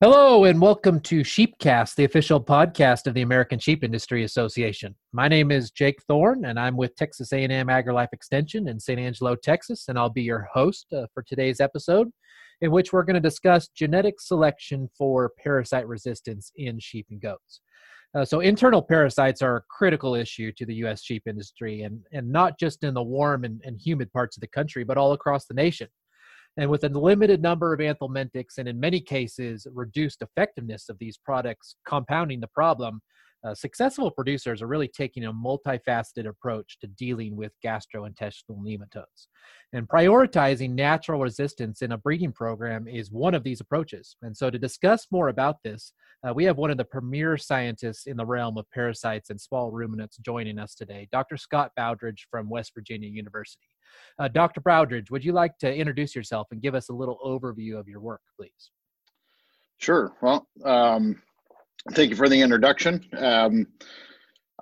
Hello and welcome to Sheepcast, the official podcast of the American Sheep Industry Association. My name is Jake Thorne and I'm with Texas A&M AgriLife Extension in San Angelo, Texas, and I'll be your host uh, for today's episode in which we're going to discuss genetic selection for parasite resistance in sheep and goats. Uh, so internal parasites are a critical issue to the U.S. sheep industry, and, and not just in the warm and, and humid parts of the country, but all across the nation. And with a limited number of anthelmintics and in many cases reduced effectiveness of these products compounding the problem, uh, successful producers are really taking a multifaceted approach to dealing with gastrointestinal nematodes. And prioritizing natural resistance in a breeding program is one of these approaches. And so, to discuss more about this, uh, we have one of the premier scientists in the realm of parasites and small ruminants joining us today, Dr. Scott Bowdridge from West Virginia University. Uh, Dr. Bowdridge, would you like to introduce yourself and give us a little overview of your work, please? Sure. Well, um, thank you for the introduction. Um,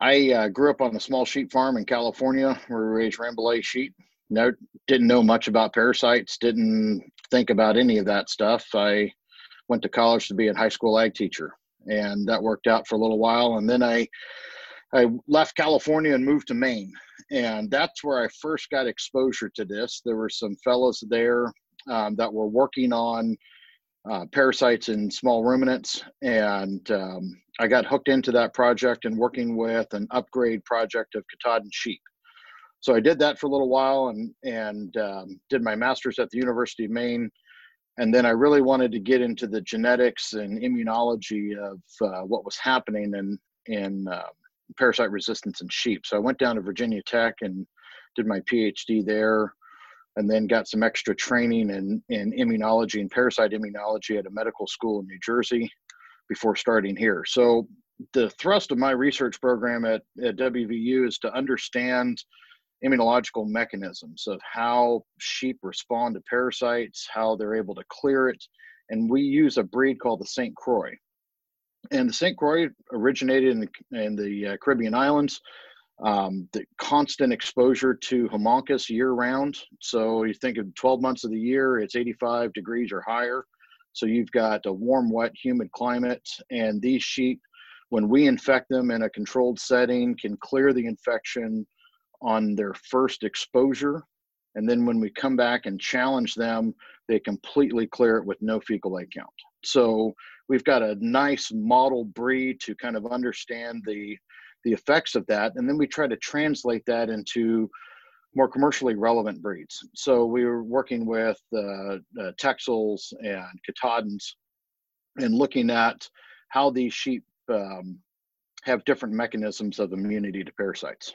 I uh, grew up on a small sheep farm in California where we raised Rambouillet sheep. No, didn't know much about parasites. Didn't think about any of that stuff. I went to college to be a high school ag teacher, and that worked out for a little while. And then I I left California and moved to Maine and that's where I first got exposure to this. There were some fellows there um, that were working on uh, parasites in small ruminants, and um, I got hooked into that project and working with an upgrade project of Katahdin sheep. So I did that for a little while and and um, did my master's at the University of Maine, and then I really wanted to get into the genetics and immunology of uh, what was happening in in uh, parasite resistance in sheep. So I went down to Virginia Tech and did my PhD there, and then got some extra training in, in immunology and parasite immunology at a medical school in New Jersey before starting here. So the thrust of my research program at, at WVU is to understand immunological mechanisms of how sheep respond to parasites, how they're able to clear it. And we use a breed called the St. Croix and the St. Croix originated in the, in the uh, Caribbean islands. Um, the constant exposure to Haemonchus year round. So you think of 12 months of the year, it's 85 degrees or higher. So you've got a warm, wet, humid climate, and these sheep, when we infect them in a controlled setting, can clear the infection on their first exposure. And then when we come back and challenge them, they completely clear it with no fecal egg count. So we've got a nice model breed to kind of understand the the effects of that and then we try to translate that into more commercially relevant breeds so we were working with uh, uh, texels and katahdins and looking at how these sheep um, have different mechanisms of immunity to parasites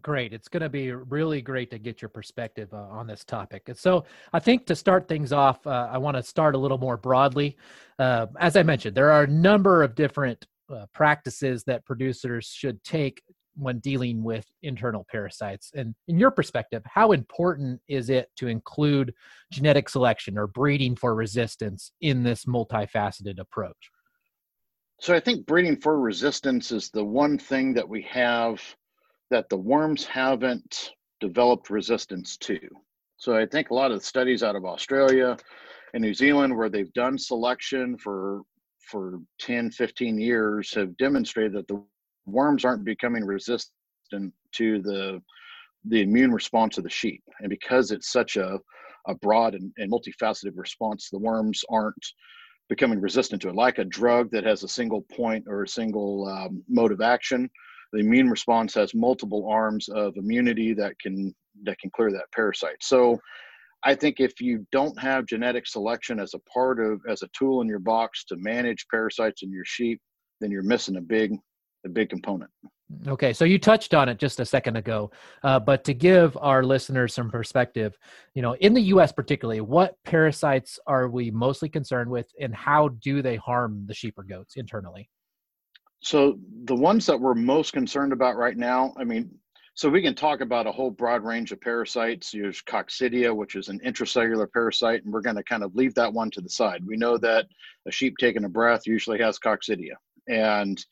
Great. It's going to be really great to get your perspective uh, on this topic. So, I think to start things off, uh, I want to start a little more broadly. Uh, as I mentioned, there are a number of different uh, practices that producers should take when dealing with internal parasites. And in your perspective, how important is it to include genetic selection or breeding for resistance in this multifaceted approach? So, I think breeding for resistance is the one thing that we have that the worms haven't developed resistance to. So I think a lot of the studies out of Australia and New Zealand where they've done selection for for 10, 15 years have demonstrated that the worms aren't becoming resistant to the the immune response of the sheep. And because it's such a, a broad and, and multifaceted response, the worms aren't becoming resistant to it. Like a drug that has a single point or a single um, mode of action, the immune response has multiple arms of immunity that can that can clear that parasite. So I think if you don't have genetic selection as a part of as a tool in your box to manage parasites in your sheep, then you're missing a big a big component. Okay, so you touched on it just a second ago, uh, but to give our listeners some perspective, you know, in the U.S. particularly, what parasites are we mostly concerned with, and how do they harm the sheep or goats internally? So the ones that we're most concerned about right now, I mean, so we can talk about a whole broad range of parasites. There's coccidia, which is an intracellular parasite, and we're going to kind of leave that one to the side. We know that a sheep taking a breath usually has coccidia, and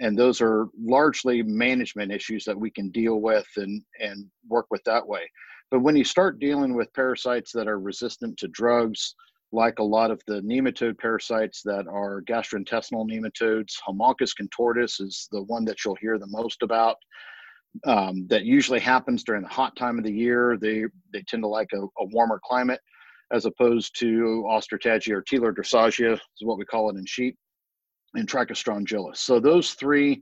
and those are largely management issues that we can deal with and and work with that way. But when you start dealing with parasites that are resistant to drugs, like a lot of the nematode parasites that are gastrointestinal nematodes. Haemonchus contortus is the one that you'll hear the most about. Um, that usually happens during the hot time of the year. They they tend to like a, a warmer climate, as opposed to Ostertagia or Teladorsagia is what we call it in sheep, and Trichostrongylus. So those three,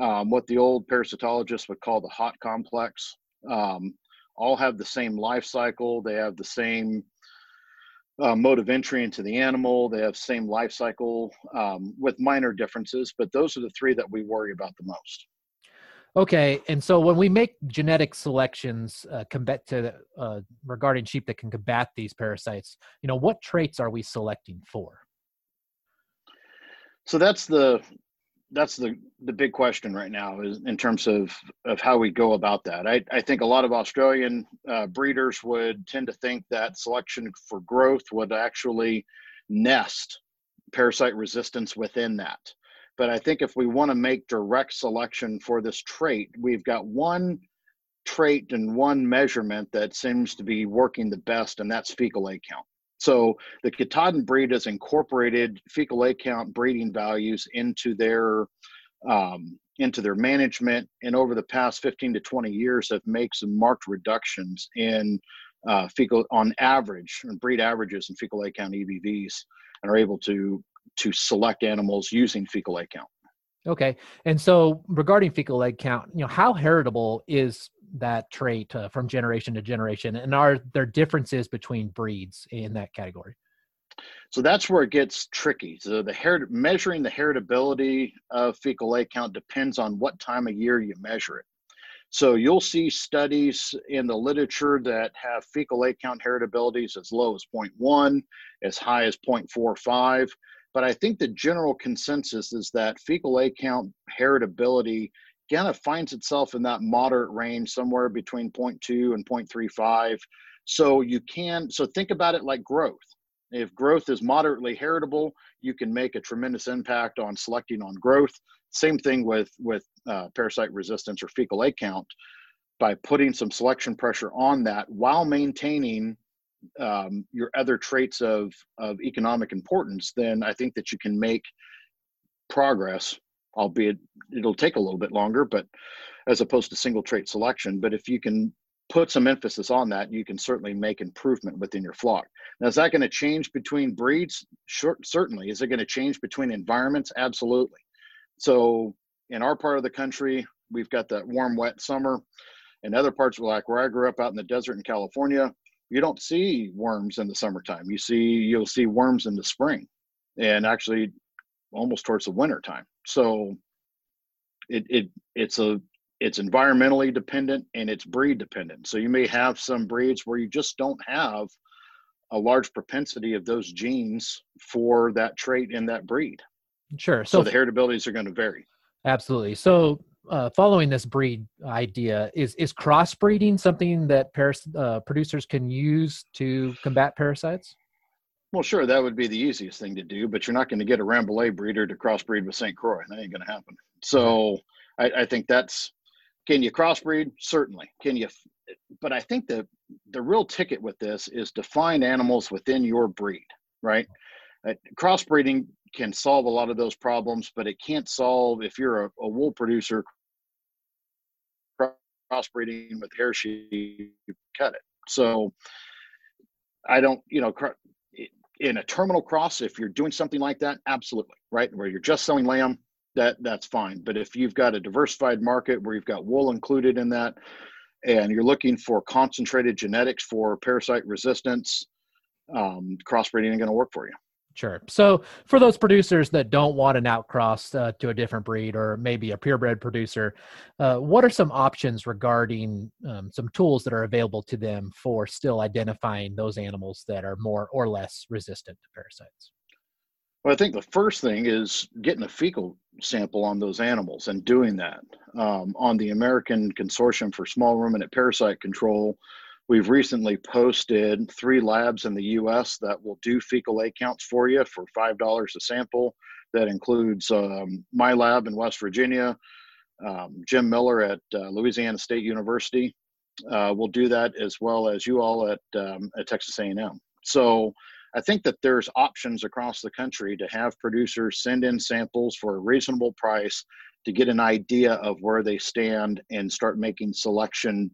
um, what the old parasitologists would call the hot complex, um, all have the same life cycle. They have the same uh, mode of entry into the animal. They have same life cycle um, with minor differences, but those are the three that we worry about the most. Okay, and so when we make genetic selections uh, combat to uh, regarding sheep that can combat these parasites, you know, what traits are we selecting for? So that's the that's the the big question right now is in terms of of how we go about that. I I think a lot of Australian uh, breeders would tend to think that selection for growth would actually nest parasite resistance within that. But I think if we want to make direct selection for this trait, we've got one trait and one measurement that seems to be working the best, and that's fecal egg count. So the Katahdin breed has incorporated fecal egg count breeding values into their um, into their management, and over the past 15 to 20 years, have made some marked reductions in uh, fecal on average and breed averages in fecal egg count EBVs, and are able to to select animals using fecal egg count. Okay, and so regarding fecal egg count, you know, how heritable is that trait uh, from generation to generation and are there differences between breeds in that category? So that's where it gets tricky. So the hair measuring the heritability of fecal egg count depends on what time of year you measure it. So you'll see studies in the literature that have fecal egg count heritabilities as low as 0.1 as high as 0.45 but i think the general consensus is that fecal egg count heritability kind of finds itself in that moderate range, somewhere between 0.2 and 0.35. So you can, so think about it like growth. If growth is moderately heritable, you can make a tremendous impact on selecting on growth. Same thing with with uh, parasite resistance or fecal egg count by putting some selection pressure on that while maintaining um, your other traits of of economic importance. Then I think that you can make progress albeit it'll take a little bit longer, but as opposed to single trait selection. But if you can put some emphasis on that, you can certainly make improvement within your flock. Now, is that going to change between breeds? Sure, certainly. Is it going to change between environments? Absolutely. So, in our part of the country, we've got that warm, wet summer. In other parts, like where I grew up out in the desert in California, you don't see worms in the summertime. You see, you'll see worms in the spring, and actually, almost towards the winter time. So it, it it's a it's environmentally dependent and it's breed dependent. So you may have some breeds where you just don't have a large propensity of those genes for that trait in that breed. Sure. So, so the heritabilities are going to vary. Absolutely. So uh, following this breed idea, is is crossbreeding something that paras- uh, producers can use to combat parasites? Well, sure, that would be the easiest thing to do, but you're not going to get a Rambouillet breeder to crossbreed with St. Croix. That ain't going to happen. So I, I, think that's can you crossbreed? Certainly. Can you? But I think the the real ticket with this is to find animals within your breed, right? Uh, crossbreeding can solve a lot of those problems, but it can't solve if you're a, a wool producer crossbreeding with hair sheep, cut it. So I don't, you know, in a terminal cross, if you're doing something like that, absolutely, right? Where you're just selling lamb, that that's fine. But if you've got a diversified market where you've got wool included in that, and you're looking for concentrated genetics for parasite resistance, um, crossbreeding ain't going to work for you. Sure. So for those producers that don't want an outcross uh, to a different breed or maybe a purebred producer, uh, what are some options regarding um, some tools that are available to them for still identifying those animals that are more or less resistant to parasites? Well, I think the first thing is getting a fecal sample on those animals and doing that. Um, on the American Consortium for Small Ruminant Parasite Control, We've recently posted three labs in the US that will do fecal egg counts for you for $5 a sample. That includes um, my lab in West Virginia, um, Jim Miller at uh, Louisiana State University. Uh, will do that as well as you all at, um, at Texas A&M. So I think that there's options across the country to have producers send in samples for a reasonable price to get an idea of where they stand and start making selection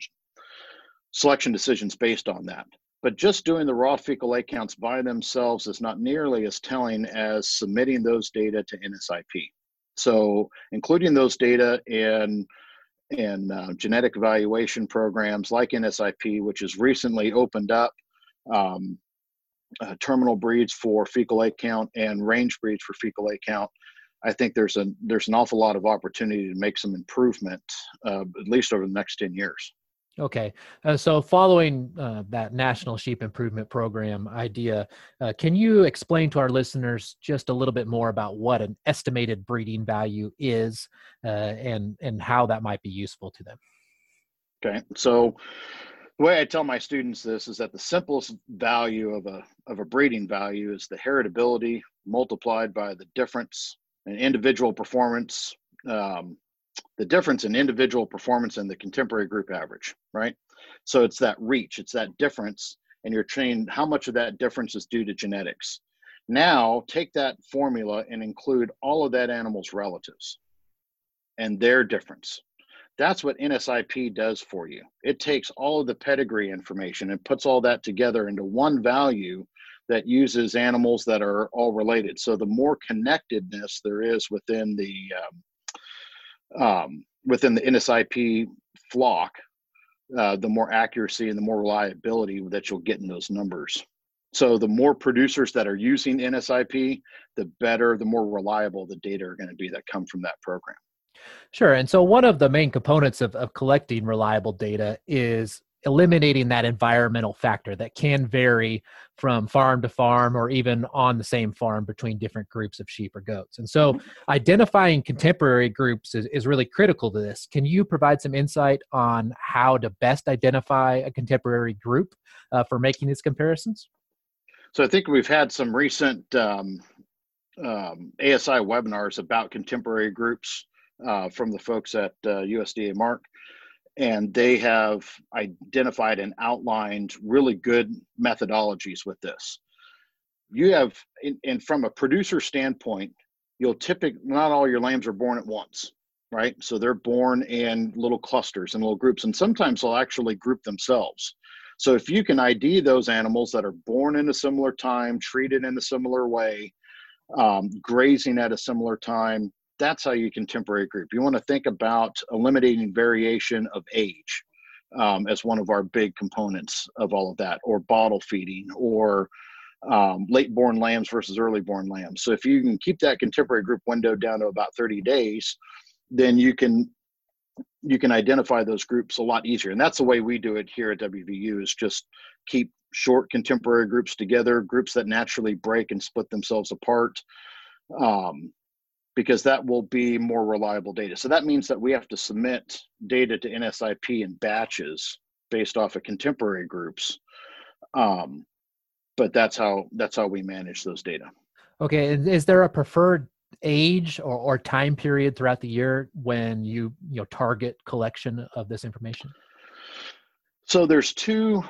selection decisions based on that. But just doing the raw fecal egg counts by themselves is not nearly as telling as submitting those data to NSIP. So including those data in in uh, genetic evaluation programs like NSIP, which has recently opened up um, uh, terminal breeds for fecal egg count and range breeds for fecal egg count. I think there's a there's an awful lot of opportunity to make some improvement, uh, at least over the next ten years. Okay, uh, so following uh, that National Sheep Improvement Program idea, uh, can you explain to our listeners just a little bit more about what an estimated breeding value is uh, and and how that might be useful to them? Okay, so the way I tell my students this is that the simplest value of a of a breeding value is the heritability multiplied by the difference in individual performance um, the difference in individual performance and the contemporary group average, right? So it's that reach, it's that difference, and you're trained how much of that difference is due to genetics. Now take that formula and include all of that animal's relatives and their difference. That's what NSIP does for you. It takes all of the pedigree information and puts all that together into one value that uses animals that are all related. So the more connectedness there is within the um, um, within the NSIP flock, uh, the more accuracy and the more reliability that you'll get in those numbers. So the more producers that are using NSIP, the better, the more reliable the data are going to be that come from that program. Sure. And so one of the main components of, of collecting reliable data is eliminating that environmental factor that can vary from farm to farm or even on the same farm between different groups of sheep or goats. And so mm-hmm. identifying contemporary groups is, is really critical to this. Can you provide some insight on how to best identify a contemporary group uh, for making these comparisons? So I think we've had some recent um, um, ASI webinars about contemporary groups uh, from the folks at uh, USDA MARC and they have identified and outlined really good methodologies with this. You have and from a producer standpoint you'll typically not all your lambs are born at once right? So they're born in little clusters and little groups and sometimes they'll actually group themselves. So if you can id those animals that are born in a similar time treated in a similar way um, grazing at a similar time that's how you contemporary group. You want to think about eliminating variation of age um, as one of our big components of all of that, or bottle feeding, or um, late born lambs versus early born lambs. So if you can keep that contemporary group window down to about 30 days, then you can you can identify those groups a lot easier. And that's the way we do it here at WVU is just keep short contemporary groups together, groups that naturally break and split themselves apart. Um, because that will be more reliable data. So that means that we have to submit data to NSIP in batches based off of contemporary groups. Um, but that's how that's how we manage those data. Okay, is there a preferred age or, or time period throughout the year when you you know target collection of this information? So there's two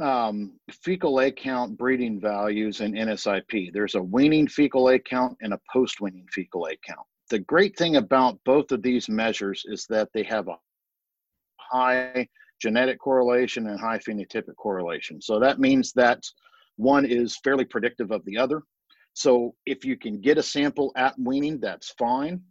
um, fecal egg count breeding values in NSIP. There's a weaning fecal egg count and a post weaning fecal egg count. The great thing about both of these measures is that they have a high genetic correlation and high phenotypic correlation. So that means that one is fairly predictive of the other. So if you can get a sample at weaning, that's fine.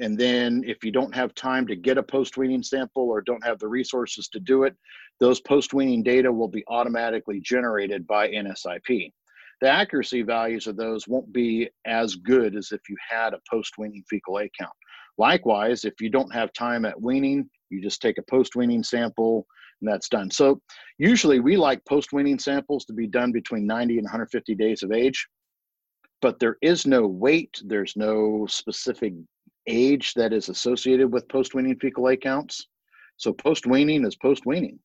And then if you don't have time to get a post weaning sample or don't have the resources to do it, those post weaning data will be automatically generated by NSIP. The accuracy values of those won't be as good as if you had a post weaning fecal egg count. Likewise, if you don't have time at weaning, you just take a post weaning sample and that's done. So usually we like post weaning samples to be done between 90 and 150 days of age, but there is no weight, there's no specific age that is associated with post weaning fecal egg counts. So post weaning is post weaning,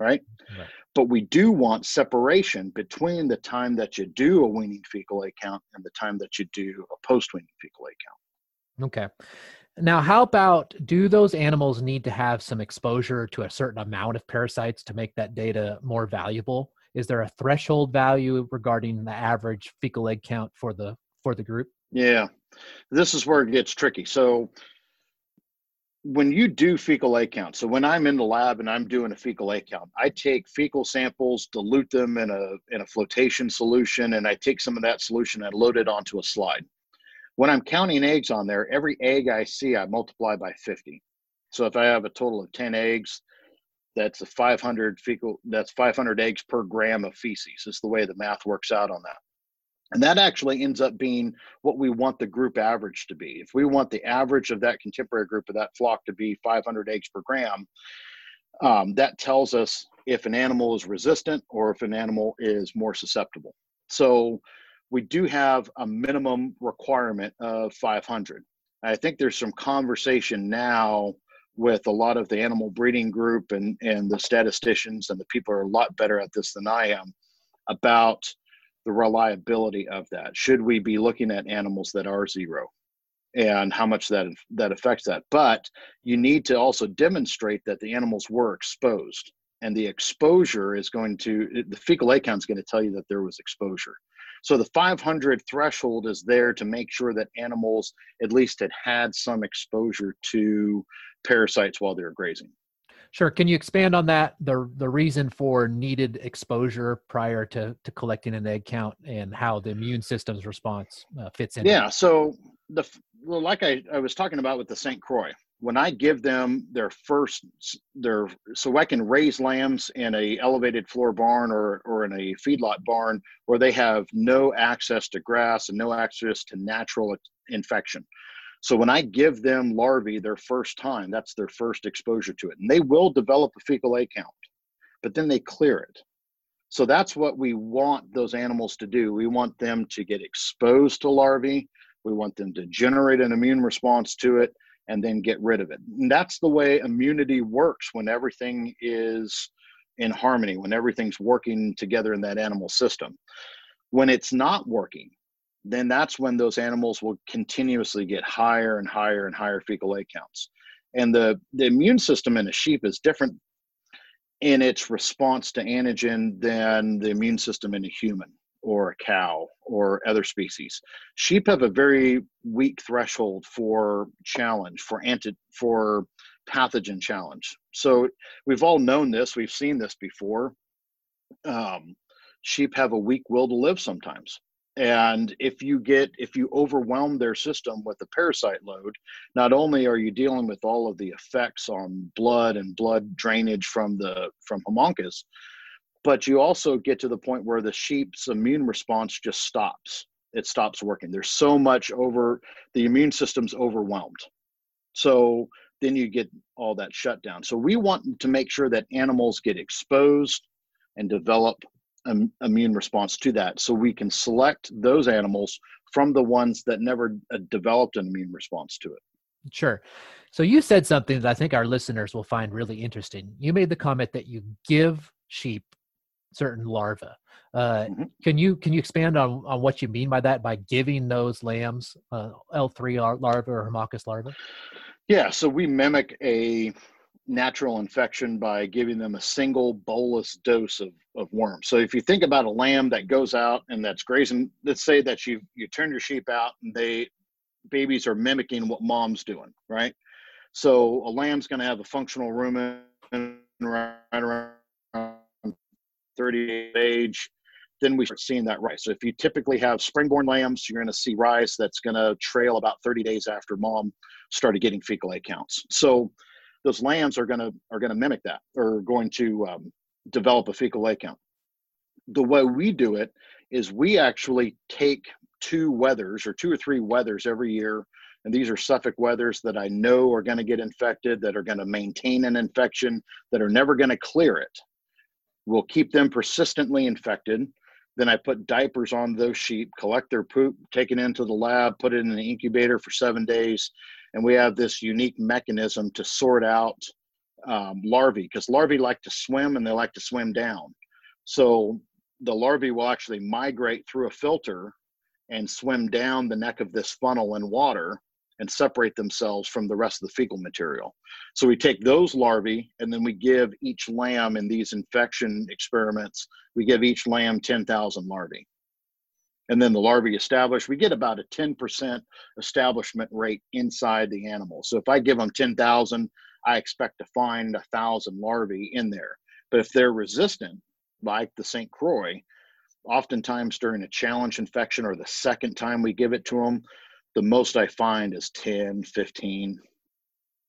right? right? But we do want separation between the time that you do a weaning fecal egg count and the time that you do a post weaning fecal egg count. Okay. Now, how about do those animals need to have some exposure to a certain amount of parasites to make that data more valuable? is there a threshold value regarding the average fecal egg count for the for the group yeah this is where it gets tricky so when you do fecal egg count, so when I'm in the lab and I'm doing a fecal egg count, I take fecal samples, dilute them in a in a flotation solution, and I take some of that solution and load it onto a slide. When I'm counting eggs on there, every egg I see, I multiply by 50. So if I have a total of 10 eggs, that's a 500 fecal, that's 500 eggs per gram of feces. Is the way the math works out on that. And that actually ends up being what we want the group average to be. If we want the average of that contemporary group of that flock to be 500 eggs per gram, um, that tells us if an animal is resistant or if an animal is more susceptible. So we do have a minimum requirement of 500. I think there's some conversation now with a lot of the animal breeding group and, and the statisticians, and the people are a lot better at this than I am about the reliability of that. Should we be looking at animals that are zero? and how much that that affects that but you need to also demonstrate that the animals were exposed and the exposure is going to the fecal egg count is going to tell you that there was exposure so the 500 threshold is there to make sure that animals at least had had some exposure to parasites while they were grazing Sure. Can you expand on that? The the reason for needed exposure prior to to collecting an egg count and how the immune system's response uh, fits in. Yeah. So the well, like I, I was talking about with the St. Croix, when I give them their first their so I can raise lambs in a elevated floor barn or or in a feedlot barn where they have no access to grass and no access to natural infection. So when I give them larvae their first time, that's their first exposure to it. And they will develop a fecal egg count, but then they clear it. So that's what we want those animals to do. We want them to get exposed to larvae. We want them to generate an immune response to it and then get rid of it. And that's the way immunity works when everything is in harmony, when everything's working together in that animal system. When it's not working, then that's when those animals will continuously get higher and higher and higher fecal egg counts. And the, the immune system in a sheep is different in its response to antigen than the immune system in a human or a cow or other species. Sheep have a very weak threshold for challenge, for anti for pathogen challenge. So we've all known this, we've seen this before. Um, sheep have a weak will to live sometimes and if you get if you overwhelm their system with a parasite load not only are you dealing with all of the effects on blood and blood drainage from the from Haemonchus but you also get to the point where the sheep's immune response just stops. It stops working. There's so much over the immune system's overwhelmed. So then you get all that shut down. So we want to make sure that animals get exposed and develop um, immune response to that. So we can select those animals from the ones that never uh, developed an immune response to it. Sure. So you said something that I think our listeners will find really interesting. You made the comment that you give sheep certain larvae. Uh, mm-hmm. Can you can you expand on, on what you mean by that? By giving those lambs uh, L three larvae or Haemonchus larvae? Yeah. So we mimic a natural infection by giving them a single bolus dose of, of worm. So if you think about a lamb that goes out and that's grazing, let's say that you you turn your sheep out and they babies are mimicking what mom's doing, right? So a lamb's going to have a functional rumen right around 30 age. Then we start seeing that rise. So if you typically have springborn lambs, you're going to see rise that's going to trail about 30 days after mom started getting fecal egg counts. So those lambs are going to are going to mimic that or going to um, develop a fecal egg count the way we do it is we actually take two wethers or two or three wethers every year and these are suffolk wethers that i know are going to get infected that are going to maintain an infection that are never going to clear it. We'll keep them persistently infected. Then i put diapers on those sheep collect their poop take it into the lab put it in an incubator for seven days and we have this unique mechanism to sort out um, larvae because larvae like to swim and they like to swim down. So the larvae will actually migrate through a filter and swim down the neck of this funnel in water and separate themselves from the rest of the fecal material. So we take those larvae and then we give each lamb in these infection experiments, we give each lamb 10,000 larvae. And then the larvae establish, we get about a 10% establishment rate inside the animal. So if I give them 10,000, I expect to find a thousand larvae in there. But if they're resistant, like the St. Croix, oftentimes during a challenge infection or the second time we give it to them, the most I find is 10, 15.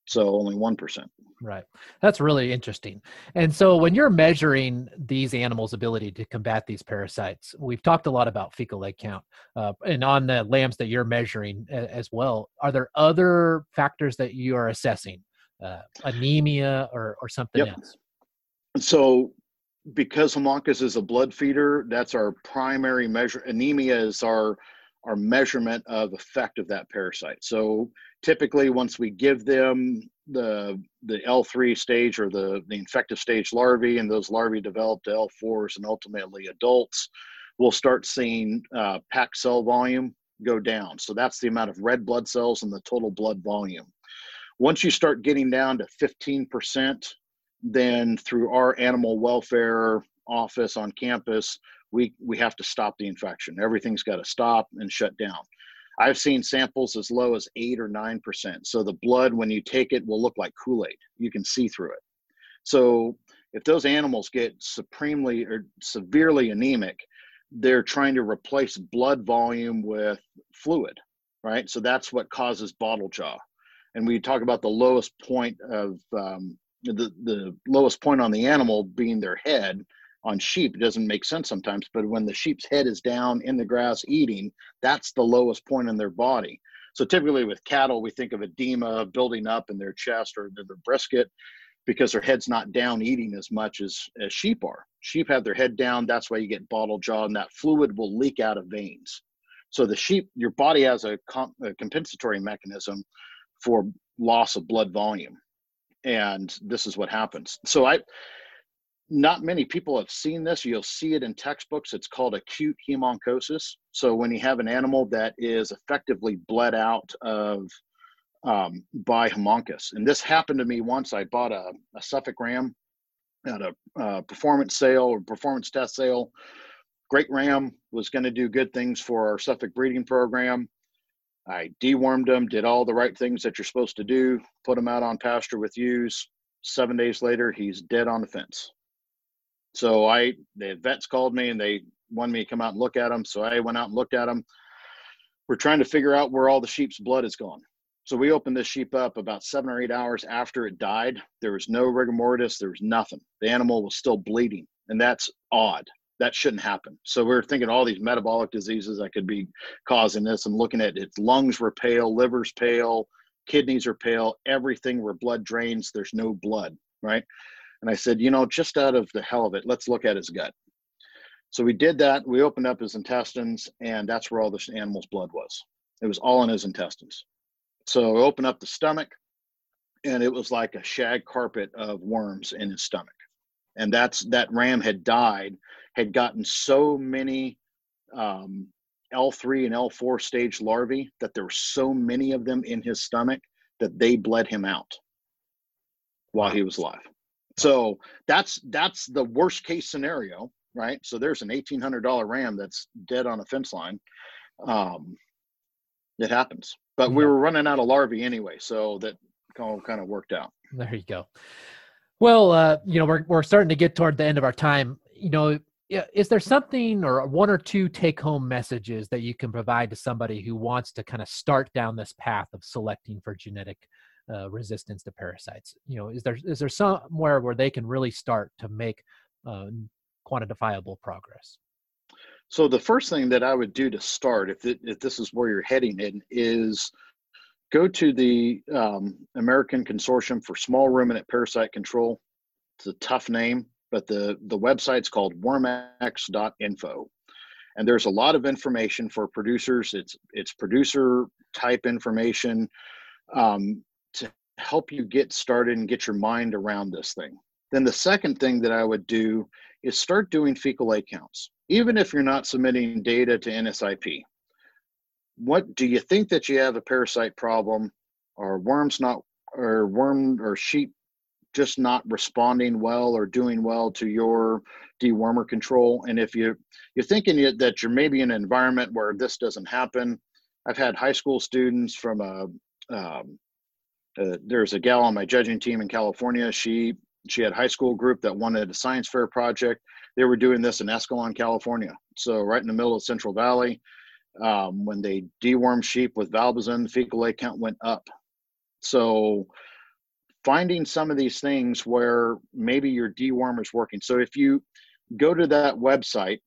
So only 1%. Right. That's really interesting. And so when you're measuring these animals' ability to combat these parasites, we've talked a lot about fecal egg count. Uh, and on the lambs that you're measuring as well, are there other factors that you are assessing? Uh, anemia or, or something yep. else? So because Haemonchus is a blood feeder, that's our primary measure. Anemia is our our measurement of effect of that parasite. So typically, once we give them the the L3 stage or the the infective stage larvae, and those larvae develop to L4s and ultimately adults, we'll start seeing uh, packed cell volume go down. So that's the amount of red blood cells and the total blood volume. Once you start getting down to 15%, then through our animal welfare office on campus, we we have to stop the infection. Everything's got to stop and shut down. I've seen samples as low as eight or nine percent. So the blood, when you take it, will look like Kool-Aid. You can see through it. So if those animals get supremely or severely anemic, they're trying to replace blood volume with fluid, right? So that's what causes bottle jaw. And we talk about the lowest point of um, the the lowest point on the animal being their head on sheep it doesn't make sense sometimes but when the sheep's head is down in the grass eating that's the lowest point in their body. So typically with cattle we think of edema building up in their chest or their brisket because their head's not down eating as much as, as sheep are. Sheep have their head down that's why you get bottle jaw and that fluid will leak out of veins. So the sheep your body has a, comp, a compensatory mechanism for loss of blood volume. And this is what happens. So i not many people have seen this. You'll see it in textbooks. It's called acute hemonchosis. So when you have an animal that is effectively bled out of um, by Haemonchus, and this happened to me once. I bought a, a Suffolk Ram at a performance sale or performance test sale. Great Ram was going to do good things for our Suffolk breeding program. I dewormed him, did all the right things that you're supposed to do, put him out on pasture with ewes. Seven days later, he's dead on the fence. So I, the vets called me and they wanted me to come out and look at them. So I went out and looked at them. We're trying to figure out where all the sheep's blood is gone. So we opened this sheep up about seven or eight hours after it died. There was no rigor mortis. There was nothing. The animal was still bleeding, and that's odd. That shouldn't happen. So we are thinking all these metabolic diseases that could be causing this. and looking at its lungs were pale, liver's pale, kidneys are pale, everything where blood drains, there's no blood, right? And I said, you know, just out of the hell of it, let's look at his gut. So we did that. We opened up his intestines, and that's where all this animal's blood was. It was all in his intestines. So we opened up the stomach, and it was like a shag carpet of worms in his stomach. And that's that ram had died, had gotten so many um, L3 and L4 stage larvae that there were so many of them in his stomach that they bled him out while he was alive. So that's that's the worst case scenario, right? So there's an eighteen hundred dollar ram that's dead on a fence line. Um, it happens, but we were running out of larvae anyway, so that all kind of worked out. There you go. Well, uh, you know, we're we're starting to get toward the end of our time. You know, is there something or one or two take home messages that you can provide to somebody who wants to kind of start down this path of selecting for genetic uh, resistance to parasites you know is there is there somewhere where they can really start to make uh, quantifiable progress? So the first thing that i would do to start if, it, if this is where you're heading in is go to the um, american consortium for small ruminant parasite control. It's a tough name but the the website's called wormx.info and there's a lot of information for producers. It's it's producer type information. Um, help you get started and get your mind around this thing. Then the second thing that I would do is start doing fecal egg counts, even if you're not submitting data to NSIP. what do you think that you have a parasite problem or worms not or worm or sheep just not responding well or doing well to your dewormer control and if you you're thinking that you're maybe in an environment where this doesn't happen i've had high school students from a um, uh, there's a gal on my judging team in california. She she had high school group that wanted a science fair project. They were doing this in escalon california. So right in the middle of central valley um, when they deworm sheep with Valbazen the fecal egg count went up. So finding some of these things where maybe your dewormer is working. So if you go to that website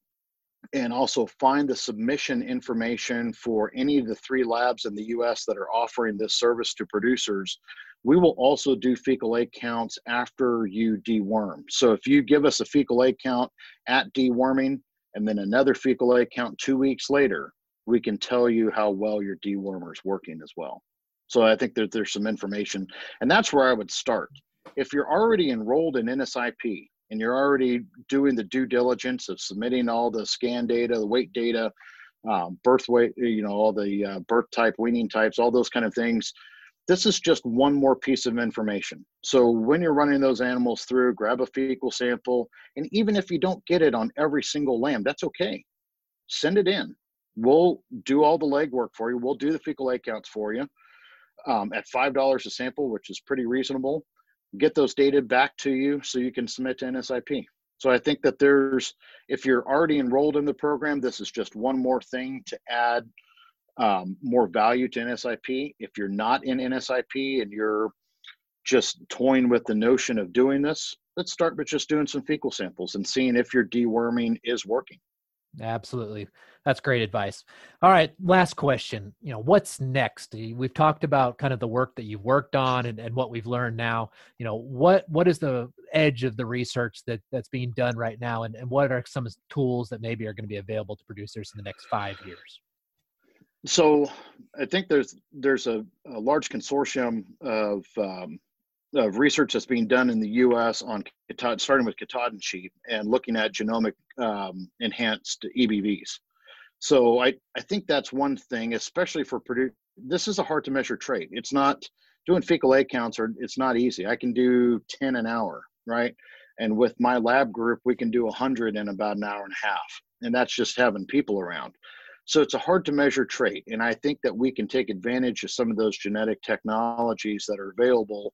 and also find the submission information for any of the three labs in the US that are offering this service to producers, we will also do fecal egg counts after you deworm. So if you give us a fecal egg count at deworming and then another fecal egg count two weeks later, we can tell you how well your dewormer is working as well. So I think that there's some information, and that's where I would start. If you're already enrolled in NSIP and you're already doing the due diligence of submitting all the scan data, the weight data, um, birth weight, you know, all the uh, birth type, weaning types, all those kind of things. This is just one more piece of information. So when you're running those animals through, grab a fecal sample, and even if you don't get it on every single lamb, that's okay. Send it in. We'll do all the legwork for you. We'll do the fecal egg counts for you um, at $5 a sample, which is pretty reasonable. Get those data back to you so you can submit to NSIP. So I think that there's, if you're already enrolled in the program, this is just one more thing to add um, more value to NSIP. If you're not in NSIP and you're just toying with the notion of doing this, let's start with just doing some fecal samples and seeing if your deworming is working. Absolutely. That's great advice. All right, last question. You know, what's next? We've talked about kind of the work that you've worked on and, and what we've learned now. You know, what what is the edge of the research that that's being done right now and, and what are some tools that maybe are going to be available to producers in the next five years? So I think there's there's a, a large consortium of um, of research that's being done in the U.S. on starting with Katahdin sheep and looking at genomic um, enhanced EBVs. So I, I think that's one thing, especially for Purdue. This is a hard to measure trait. It's not doing fecal egg counts or it's not easy. I can do 10 an hour, right? And with my lab group, we can do 100 in about an hour and a half. And that's just having people around. So it's a hard to measure trait. And I think that we can take advantage of some of those genetic technologies that are available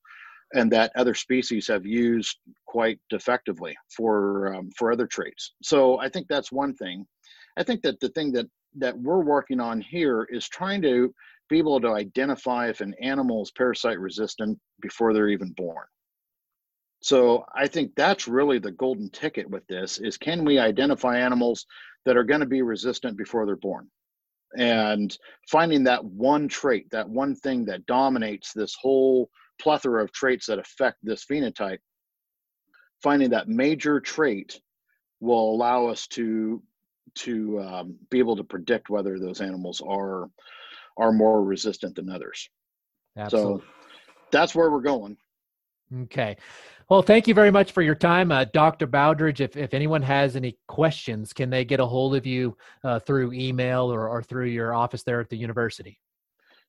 and that other species have used quite effectively for um, for other traits. So I think that's one thing. I think that the thing that that we're working on here is trying to be able to identify if an animal is parasite resistant before they're even born. So I think that's really the golden ticket with this is can we identify animals that are going to be resistant before they're born? And finding that one trait, that one thing that dominates this whole plethora of traits that affect this phenotype, finding that major trait will allow us to to um, be able to predict whether those animals are are more resistant than others. Absolutely. So that's where we're going. Okay. Well, thank you very much for your time, uh, Dr. Bowdridge. If, if anyone has any questions, can they get a hold of you uh, through email or, or through your office there at the university?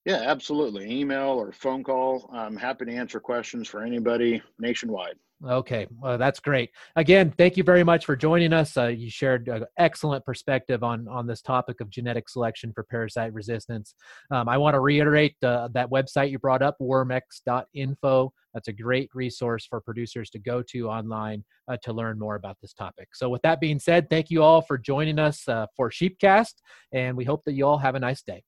Yeah, absolutely. Email or phone call. I'm happy to answer questions for anybody nationwide. Okay, well, that's great. Again, thank you very much for joining us. Uh, you shared an excellent perspective on on this topic of genetic selection for parasite resistance. Um, I want to reiterate uh, that website you brought up, wormx.info. That's a great resource for producers to go to online uh, to learn more about this topic. So, with that being said, thank you all for joining us uh, for Sheepcast, and we hope that you all have a nice day.